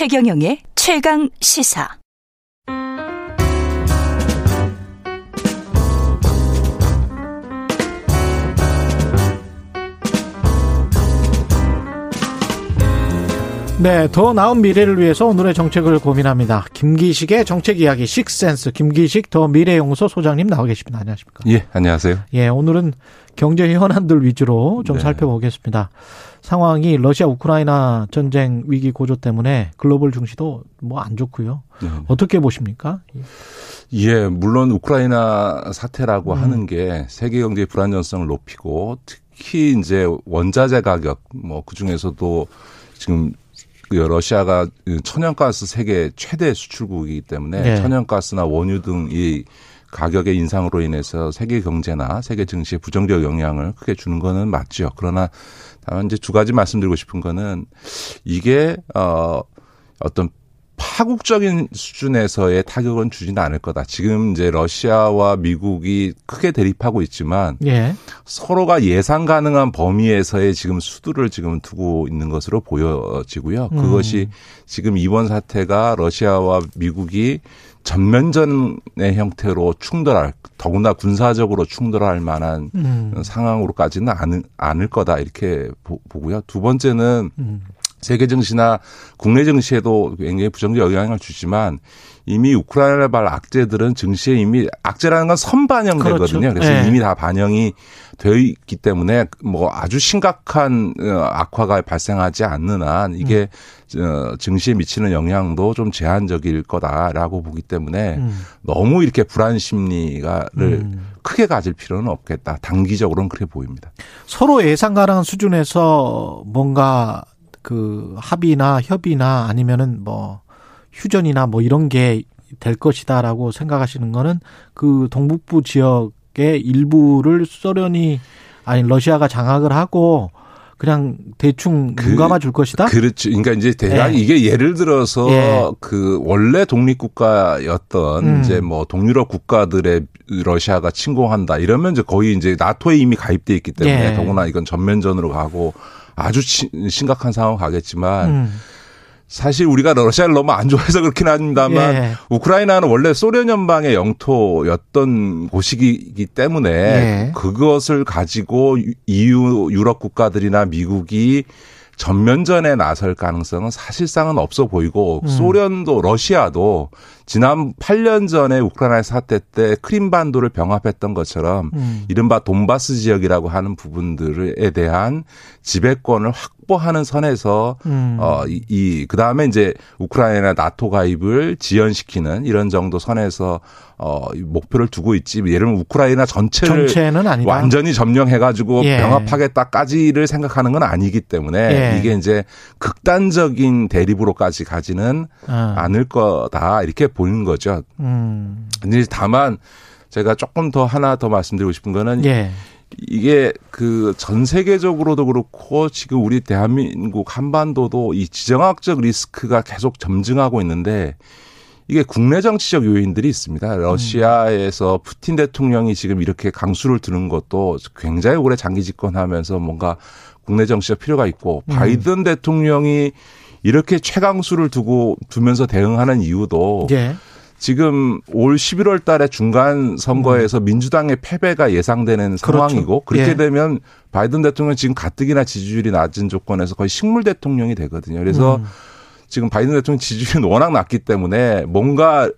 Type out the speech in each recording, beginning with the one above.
최경영의 최강 시사. 네, 더 나은 미래를 위해서 오늘의 정책을 고민합니다. 김기식의 정책 이야기 식센스 김기식 더 미래연구소 소장님 나와 계십니다. 안녕하십니까? 예, 안녕하세요. 예, 오늘은 경제 현안들 위주로 좀 네. 살펴보겠습니다. 상황이 러시아 우크라이나 전쟁 위기 고조 때문에 글로벌 중시도 뭐 안 좋고요. 네. 어떻게 보십니까? 예, 물론 우크라이나 사태라고 음. 하는 게 세계 경제의 불안정성을 높이고 특히 이제 원자재 가격 뭐 그중에서도 지금 그 러시아가 천연가스 세계 최대 수출국이기 때문에 네. 천연가스나 원유 등이 가격의 인상으로 인해서 세계 경제나 세계 증시에 부정적 영향을 크게 주는 거는 맞죠. 그러나 다만 이제 두 가지 말씀드리고 싶은 거는 이게 어 어떤 파국적인 수준에서의 타격은 주지는 않을 거다. 지금 이제 러시아와 미국이 크게 대립하고 있지만 예. 서로가 예상 가능한 범위에서의 지금 수두를 지금 두고 있는 것으로 보여지고요. 음. 그것이 지금 이번 사태가 러시아와 미국이 전면전의 형태로 충돌할 더구나 군사적으로 충돌할 만한 음. 상황으로까지는 않을, 않을 거다 이렇게 보 고요. 두 번째는 음. 세계 증시나 국내 증시에도 굉장히 부정적 영향을 주지만 이미 우크라이나발 악재들은 증시에 이미 악재라는 건 선반영되거든요. 그렇죠. 그래서 네. 이미 다 반영이 되어 있기 때문에 뭐 아주 심각한 어, 악화가 발생하지 않는 한 이게 음. 증시에 미치는 영향도 좀 제한적일 거다라고 보기 때문에 음. 너무 이렇게 불안 심리가를 음. 크게 가질 필요는 없겠다. 단기적으로는 그렇게 보입니다. 서로 예상 가능한 수준에서 뭔가 그 합의나 협의나 아니면은 뭐 휴전이나 뭐 이런 게 될 것이다라고 생각하시는 거는 그 동북부 지역의 일부를 소련이 아니 러시아가 장악을 하고 그냥 대충 그, 감아 줄 것이다. 그렇죠. 그러니까 이제 대략 예. 이게 예를 들어서 예. 그 원래 독립 국가였던 음. 이제 뭐 동유럽 국가들의 러시아가 침공한다 이러면 이제 거의 이제 나토에 이미 가입돼 있기 때문에 예. 더구나 이건 전면전으로 가고 아주 심각한 상황 가겠지만 음. 사실 우리가 러시아를 너무 안 좋아해서 그렇긴 합니다만 예. 우크라이나는 원래 소련 연방의 영토였던 곳이기 때문에 예. 그것을 가지고 EU 유럽 국가들이나 미국이 전면전에 나설 가능성은 사실상은 없어 보이고 음. 소련도 러시아도 지난 8년 전에 우크라이나 사태 때 크림반도를 병합했던 것처럼 음. 이른바 돈바스 지역이라고 하는 부분들에 대한 지배권을 확 보하는 선에서 음. 어이 이, 그다음에 이제 우크라이나 나토 가입을 지연시키는 이런 정도 선에서 어 목표를 두고 있지 예를 들면 우크라이나 전체를 전체는 아니다. 완전히 점령해 가지고 예. 병합하겠다까지를 생각하는 건 아니기 때문에 예. 이게 이제 극단적인 대립으로까지 가지는 아. 않을 거다 이렇게 보는 거죠. 음. 근데 다만 제가 조금 더 하나 더 말씀드리고 싶은 거는 예. 이게 그 전 세계적으로도 그렇고 지금 우리 대한민국 한반도도 이 지정학적 리스크가 계속 점증하고 있는데 이게 국내 정치적 요인들이 있습니다. 러시아에서 푸틴 대통령이 지금 이렇게 강수를 두는 것도 굉장히 오래 장기 집권하면서 뭔가 국내 정치적 필요가 있고 음. 바이든 대통령이 이렇게 최강수를 두고 두면서 대응하는 이유도 예. 지금 올 11월 달에 중간 선거에서 음. 민주당의 패배가 예상되는 그렇죠. 상황이고 그렇게 예. 되면 바이든 대통령 지금 가뜩이나 지지율이 낮은 조건에서 거의 식물 대통령이 되거든요. 그래서 음. 지금 바이든 대통령 지지율이 워낙 낮기 때문에 뭔가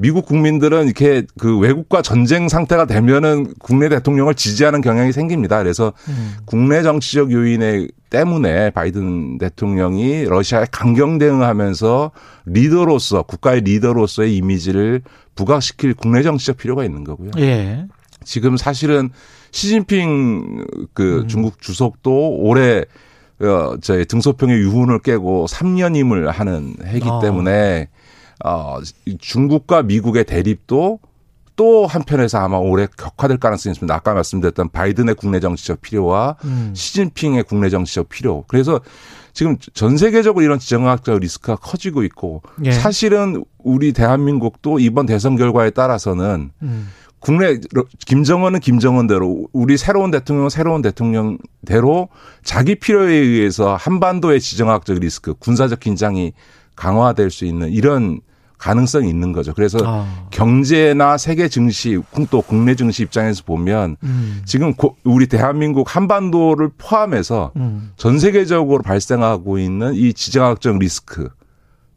미국 국민들은 이렇게 그 외국과 전쟁 상태가 되면은 국내 대통령을 지지하는 경향이 생깁니다. 그래서 음. 국내 정치적 요인에 때문에 바이든 대통령이 러시아에 강경 대응하면서 리더로서 국가의 리더로서의 이미지를 부각시킬 국내 정치적 필요가 있는 거고요. 예. 지금 사실은 시진핑 그 음. 중국 주석도 올해 어, 저희 등소평의 유훈을 깨고 3년임을 하는 해기 어. 때문에 어, 중국과 미국의 대립도 또 한편에서 아마 올해 격화될 가능성이 있습니다. 아까 말씀드렸던 바이든의 국내 정치적 필요와 음. 시진핑의 국내 정치적 필요. 그래서 지금 전 세계적으로 이런 지정학적 리스크가 커지고 있고 예. 사실은 우리 대한민국도 이번 대선 결과에 따라서는 음. 국내 김정은은 김정은대로 우리 새로운 대통령은 새로운 대통령대로 자기 필요에 의해서 한반도의 지정학적 리스크, 군사적 긴장이 강화될 수 있는 이런 가능성이 있는 거죠. 그래서 아. 경제나 세계 증시 또 국내 증시 입장에서 보면 음. 지금 우리 대한민국 한반도를 포함해서 음. 전 세계적으로 발생하고 있는 이 지정학적 리스크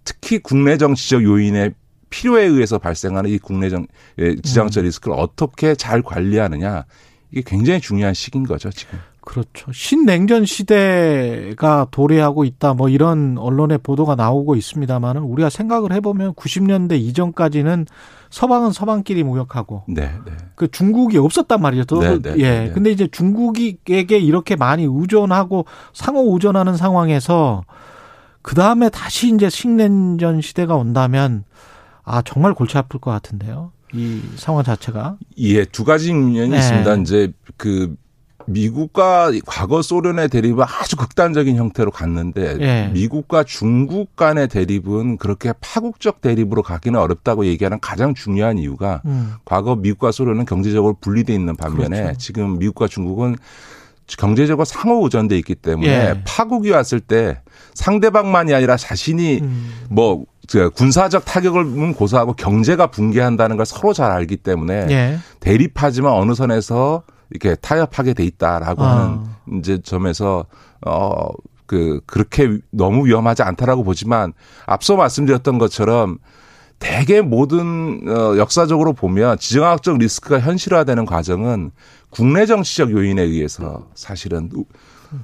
특히 국내 정치적 요인의 필요에 의해서 발생하는 이 국내정 예, 지정학적 음. 리스크를 어떻게 잘 관리하느냐 이게 굉장히 중요한 시기인 거죠 지금. 그렇죠. 신냉전 시대가 도래하고 있다. 뭐 이런 언론의 보도가 나오고 있습니다만은 우리가 생각을 해보면 90년대 이전까지는 서방은 서방끼리 무역하고, 네, 네. 그 중국이 없었단 말이죠. 네, 네, 예. 네. 근데 이제 중국에게 이렇게 많이 의존하고 상호 의존하는 상황에서 그 다음에 다시 이제 신냉전 시대가 온다면 아 정말 골치 아플 것 같은데요. 이 상황 자체가. 예, 두 가지 측면이 네. 있습니다. 이제 그 미국과 과거 소련의 대립은 아주 극단적인 형태로 갔는데 예. 미국과 중국 간의 대립은 그렇게 파국적 대립으로 가기는 어렵다고 얘기하는 가장 중요한 이유가 음. 과거 미국과 소련은 경제적으로 분리돼 있는 반면에 그렇죠. 지금 미국과 중국은 경제적으로 상호 의존돼 있기 때문에 예. 파국이 왔을 때 상대방만이 아니라 자신이 음. 뭐 군사적 타격을 고소하고 경제가 붕괴한다는 걸 서로 잘 알기 때문에 예. 대립하지만 어느 선에서 이렇게 타협하게 돼 있다라고 아. 하는 이제 점에서 어 그 그렇게 너무 위험하지 않다라고 보지만 앞서 말씀드렸던 것처럼 대개 모든 어 역사적으로 보면 지정학적 리스크가 현실화되는 과정은 국내 정치적 요인에 의해서 사실은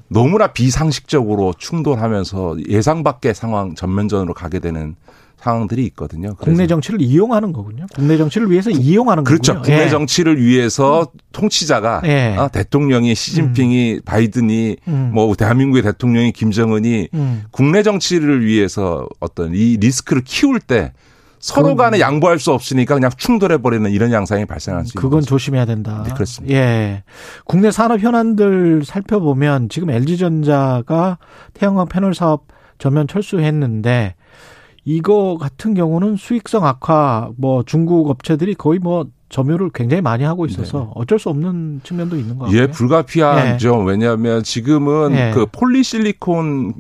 너무나 비상식적으로 충돌하면서 예상 밖의 상황 전면전으로 가게 되는 상황들이 있거든요. 국내 정치를 이용하는 거군요. 국내 정치를 위해서 이용하는 그렇죠. 거군요. 국내 예. 정치를 위해서 음. 통치자가 예. 어, 대통령이 시진핑이 음. 바이든이 음. 뭐 대한민국의 대통령이 김정은이 음. 국내 정치를 위해서 어떤 이 리스크를 키울 때 서로 간에 양보할 수 없으니까 그냥 충돌해 버리는 이런 양상이 발생할 수 있는 그건 거죠. 조심해야 된다. 네, 그렇습니다. 예. 국내 산업 현안들 살펴보면 지금 LG전자가 태양광 패널 사업 전면 철수했는데 이거 같은 경우는 수익성 악화 뭐 중국 업체들이 거의 뭐 점유를 굉장히 많이 하고 있어서 네. 어쩔 수 없는 측면도 있는 것 같아요. 예, 불가피하죠. 네. 왜냐하면 지금은 네. 그 폴리실리콘에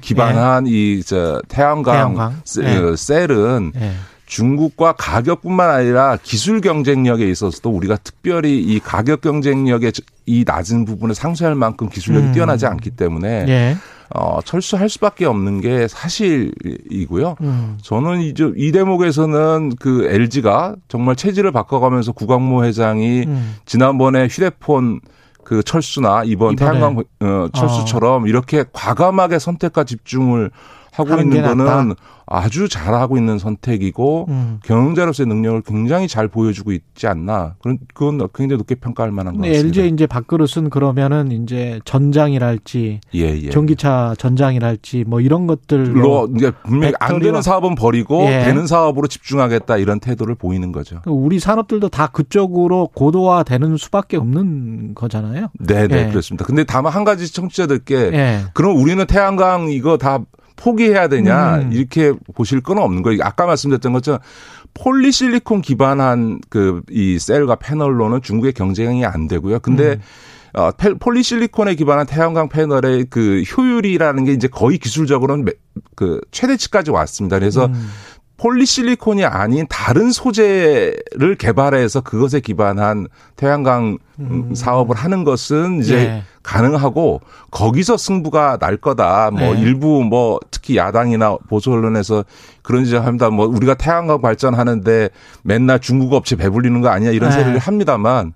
기반한 네. 이저 태양광, 태양광. 네. 그 셀은 네. 중국과 가격뿐만 아니라 기술 경쟁력에 있어서도 우리가 특별히 이 가격 경쟁력의 이 낮은 부분을 상쇄할 만큼 기술력이 음. 뛰어나지 않기 때문에 예. 어, 철수할 수밖에 없는 게 사실이고요. 음. 저는 이제 이 대목에서는 그 LG가 정말 체질을 바꿔가면서 구광모 회장이 음. 지난번에 휴대폰 그 철수나 이번 이번에. 태양광 어, 철수처럼 어. 이렇게 과감하게 선택과 집중을 하고 있는 거는 아주 잘하고 있는 선택이고 음. 경영자로서의 능력을 굉장히 잘 보여주고 있지 않나 그런 그건 굉장히 높게 평가할 만한 것 같습니다. LG 이제 밥그릇은 그러면은 이제 전장이랄지 예, 예. 전기차 전장이랄지 뭐 이런 것들로 이제 분명히 안 되는 사업은 버리고 예. 되는 사업으로 집중하겠다 이런 태도를 보이는 거죠. 우리 산업들도 다 그쪽으로 고도화되는 수밖에 없는 거잖아요. 네, 네 예. 그렇습니다. 근데 다만 한 가지 청취자들께 예. 그럼 우리는 태양광 이거 다 포기해야 되냐 음. 이렇게 보실 건 없는 거예요. 아까 말씀드렸던 것처럼 폴리실리콘 기반한 그 이 셀과 패널로는 중국의 경쟁이 안 되고요. 근데 음. 어, 폴리실리콘에 기반한 태양광 패널의 그 효율이라는 게 이제 거의 기술적으로는 그 최대치까지 왔습니다. 그래서 음. 폴리실리콘이 아닌 다른 소재를 개발해서 그것에 기반한 태양광 음. 사업을 하는 것은 이제 네. 가능하고 거기서 승부가 날 거다. 뭐 네. 일부 뭐 특히 야당이나 보수 언론에서 그런 지적합니다. 뭐 우리가 태양광 발전하는데 맨날 중국 업체 배불리는 거 아니야 이런 네. 소리를 합니다만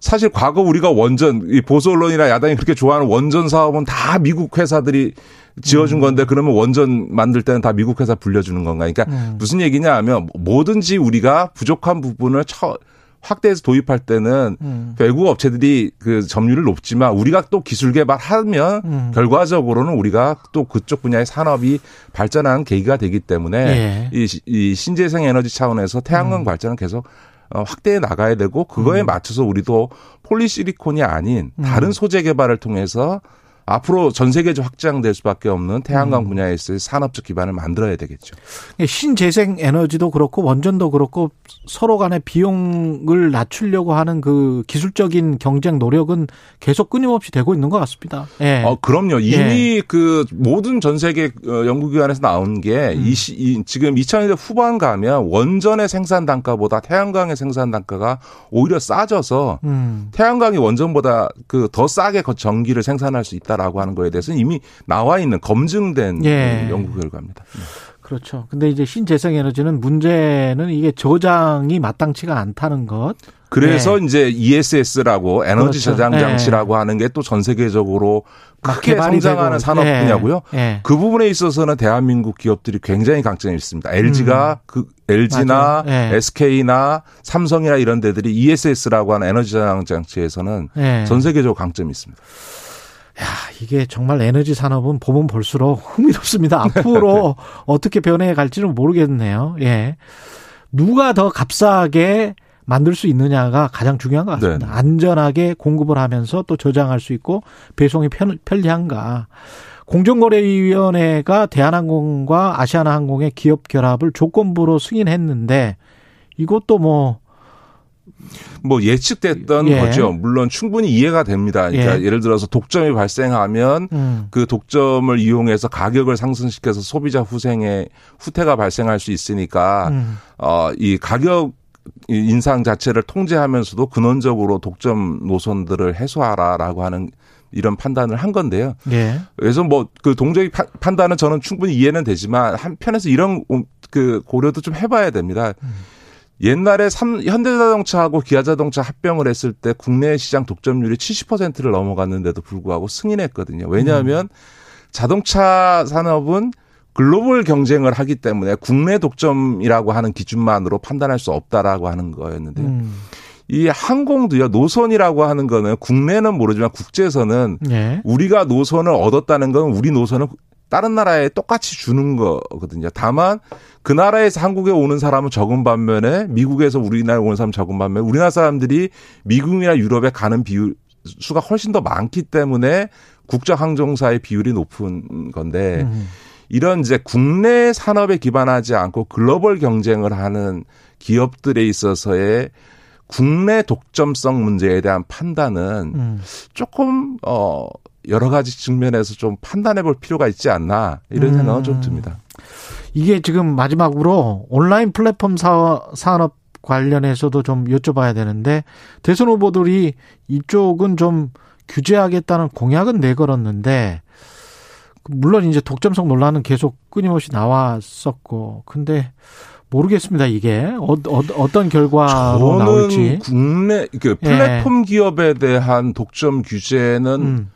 사실 과거 우리가 원전 이 보수 언론이나 야당이 그렇게 좋아하는 원전 사업은 다 미국 회사들이 지어준 음. 건데 그러면 원전 만들 때는 다 미국 회사 불려주는 건가? 그러니까 음. 무슨 얘기냐 하면 뭐든지 우리가 부족한 부분을 처, 확대해서 도입할 때는 음. 외국 업체들이 그 점유율을 높지만 우리가 또 기술 개발하면 음. 결과적으로는 우리가 또 그쪽 분야의 산업이 발전하는 계기가 되기 때문에 예. 이, 이 신재생 에너지 차원에서 태양광 음. 발전은 계속 어, 확대해 나가야 되고 그거에 음. 맞춰서 우리도 폴리시리콘이 아닌 다른 음. 소재 개발을 통해서 앞으로 전 세계적 확장될 수밖에 없는 태양광 음. 분야에서의 산업적 기반을 만들어야 되겠죠. 신재생 에너지도 그렇고 원전도 그렇고 서로 간의 비용을 낮추려고 하는 그 기술적인 경쟁 노력은 계속 끊임없이 되고 있는 것 같습니다. 예. 어, 그럼요. 이미 예. 그 모든 전 세계 어, 연구기관에서 나온 게 음. 이, 이, 지금 2000년대 후반 가면 원전의 생산 단가보다 태양광의 생산 단가가 오히려 싸져서 음. 태양광이 원전보다 그 더 싸게 전기를 생산할 수 있다 라고 하는 거에 대해서는 이미 나와 있는 검증된 예. 연구 결과입니다. 네. 그렇죠. 근데 이제 신재생 에너지는 문제는 이게 저장이 마땅치가 않다는 것. 그래서 네. 이제 ESS라고 에너지 그렇죠. 저장 장치라고 네. 하는 게 또 전 세계적으로 크게 성장하는 산업 네. 분야고요. 네. 그 부분에 있어서는 대한민국 기업들이 굉장히 강점이 있습니다. LG가 음. 그 LG나 네. SK나 삼성이나 이런 데들이 ESS라고 하는 에너지 저장 장치에서는 네. 전 세계적으로 강점이 있습니다. 야, 이게 정말 에너지 산업은 보면 볼수록 흥미롭습니다. 앞으로 어떻게 변해 갈지는 모르겠네요. 예. 누가 더 값싸게 만들 수 있느냐가 가장 중요한 것 같습니다. 네. 안전하게 공급을 하면서 또 저장할 수 있고 배송이 편, 편리한가. 공정거래위원회가 대한항공과 아시아나항공의 기업 결합을 조건부로 승인했는데 이것도 뭐 뭐 예측됐던 예. 거죠. 물론 충분히 이해가 됩니다. 그러니까 예. 를 들어서 독점이 발생하면 음. 그 독점을 이용해서 가격을 상승시켜서 소비자 후생에 후퇴가 발생할 수 있으니까 음. 어이 가격 인상 자체를 통제하면서도 근원적으로 독점 노선들을 해소하라라고 하는 이런 판단을 한 건데요. 예. 그래서 뭐 그 동적인 판단은 저는 충분히 이해는 되지만 한편에서 이런 그 고려도 좀 해봐야 됩니다. 음. 옛날에 삼, 현대자동차하고 기아자동차 합병을 했을 때 국내 시장 독점률이 70%를 넘어갔는데도 불구하고 승인했거든요. 왜냐하면 음. 자동차 산업은 글로벌 경쟁을 하기 때문에 국내 독점이라고 하는 기준만으로 판단할 수 없다라고 하는 거였는데 음. 이 항공도요 노선이라고 하는 거는 국내는 모르지만 국제선은 네. 우리가 노선을 얻었다는 건 우리 노선은 다른 나라에 똑같이 주는 거거든요. 다만 그 나라에서 한국에 오는 사람은 적은 반면에 미국에서 우리나라에 오는 사람 적은 반면에 우리나라 사람들이 미국이나 유럽에 가는 비율 수가 훨씬 더 많기 때문에 국적 항공사의 비율이 높은 건데 음. 이런 이제 국내 산업에 기반하지 않고 글로벌 경쟁을 하는 기업들에 있어서의 국내 독점성 문제에 대한 판단은 음. 조금 어 여러 가지 측면에서 좀 판단해 볼 필요가 있지 않나 이런 생각은 음. 좀 듭니다. 이게 지금 마지막으로 온라인 플랫폼 사, 산업 관련해서도 좀 여쭤봐야 되는데 대선 후보들이 이쪽은 좀 규제하겠다는 공약은 내걸었는데 물론 이제 독점성 논란은 계속 끊임없이 나왔었고 근데 모르겠습니다 이게 어, 어, 떤 결과로 나올지 국내 그 플랫폼 예. 기업에 대한 독점 규제는 음.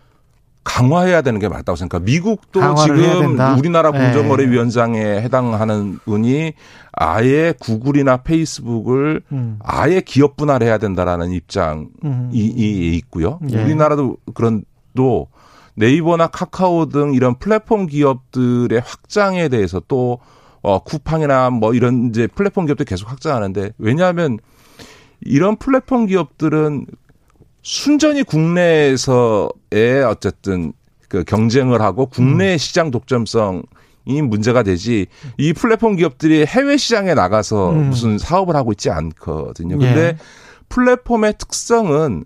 강화해야 되는 게 맞다고 생각합니다. 미국도 지금 우리나라 네. 공정거래위원장에 해당하는 분이 아예 구글이나 페이스북을 음. 아예 기업 분할해야 된다라는 입장이 음. 있고요. 네. 우리나라도 그런 또 네이버나 카카오 등 이런 플랫폼 기업들의 확장에 대해서 또 어, 쿠팡이나 뭐 이런 이제 플랫폼 기업들 계속 확장하는데 왜냐하면 이런 플랫폼 기업들은 순전히 국내에서의 어쨌든 그 경쟁을 하고 국내 음. 시장 독점성 이 문제가 되지 이 플랫폼 기업들이 해외 시장에 나가서 음. 무슨 사업을 하고 있지 않거든요. 근데 예. 플랫폼의 특성은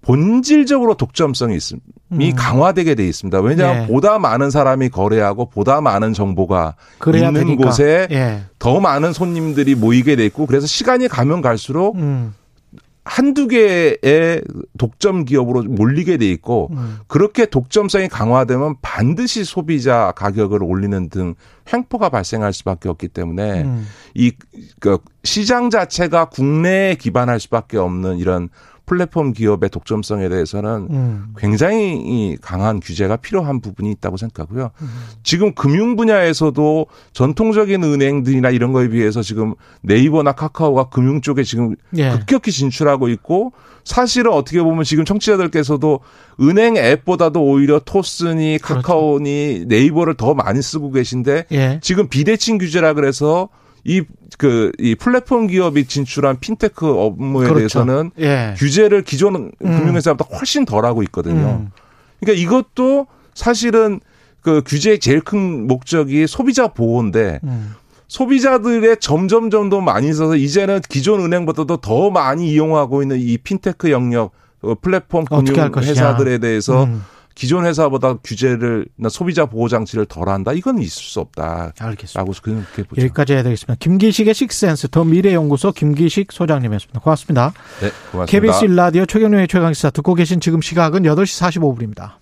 본질적으로 독점성이 있습니다. 이 음. 강화되게 돼 있습니다. 왜냐하면 예. 보다 많은 사람이 거래하고 보다 많은 정보가 있는 되니까. 곳에 예. 더 많은 손님들이 모이게 돼 있고 그래서 시간이 가면 갈수록 음. 한두 개의 독점 기업으로 몰리게 돼 있고 음. 그렇게 독점성이 강화되면 반드시 소비자 가격을 올리는 등 횡포가 발생할 수밖에 없기 때문에 음. 이그 시장 자체가 국내에 기반할 수밖에 없는 이런 플랫폼 기업의 독점성에 대해서는 음. 굉장히 강한 규제가 필요한 부분이 있다고 생각하고요. 음. 지금 금융 분야에서도 전통적인 은행들이나 이런 거에 비해서 지금 네이버나 카카오가 금융 쪽에 지금 예. 급격히 진출하고 있고 사실은 어떻게 보면 지금 청취자들께서도 은행 앱보다도 오히려 토스니. 카카오니 그렇죠. 네이버를 더 많이 쓰고 계신데 예. 지금 비대칭 규제라 그래서 이, 그, 이 플랫폼 기업이 진출한 핀테크 업무에 그렇죠. 대해서는 예. 규제를 기존 음. 금융회사보다 훨씬 덜 하고 있거든요. 음. 그러니까 이것도 사실은 그 규제의 제일 큰 목적이 소비자 보호인데 음. 소비자들의 점점점 더 많이 있어서 이제는 기존 은행보다도 더 많이 이용하고 있는 이 핀테크 영역 어, 플랫폼 금융 회사들에 대해서 음. 기존 회사보다 규제를 소비자 보호 장치를 덜한다 이건 있을 수 없다. 알겠습니다. 라고 그렇게 보죠. 여기까지 해야 되겠습니다. 김기식의 식센스 더 미래연구소 김기식 소장님이었습니다. 고맙습니다. 네, 고맙습니다. KBS 라디오 최경영의 최강시사 듣고 계신 지금 시각은 8시 45분입니다.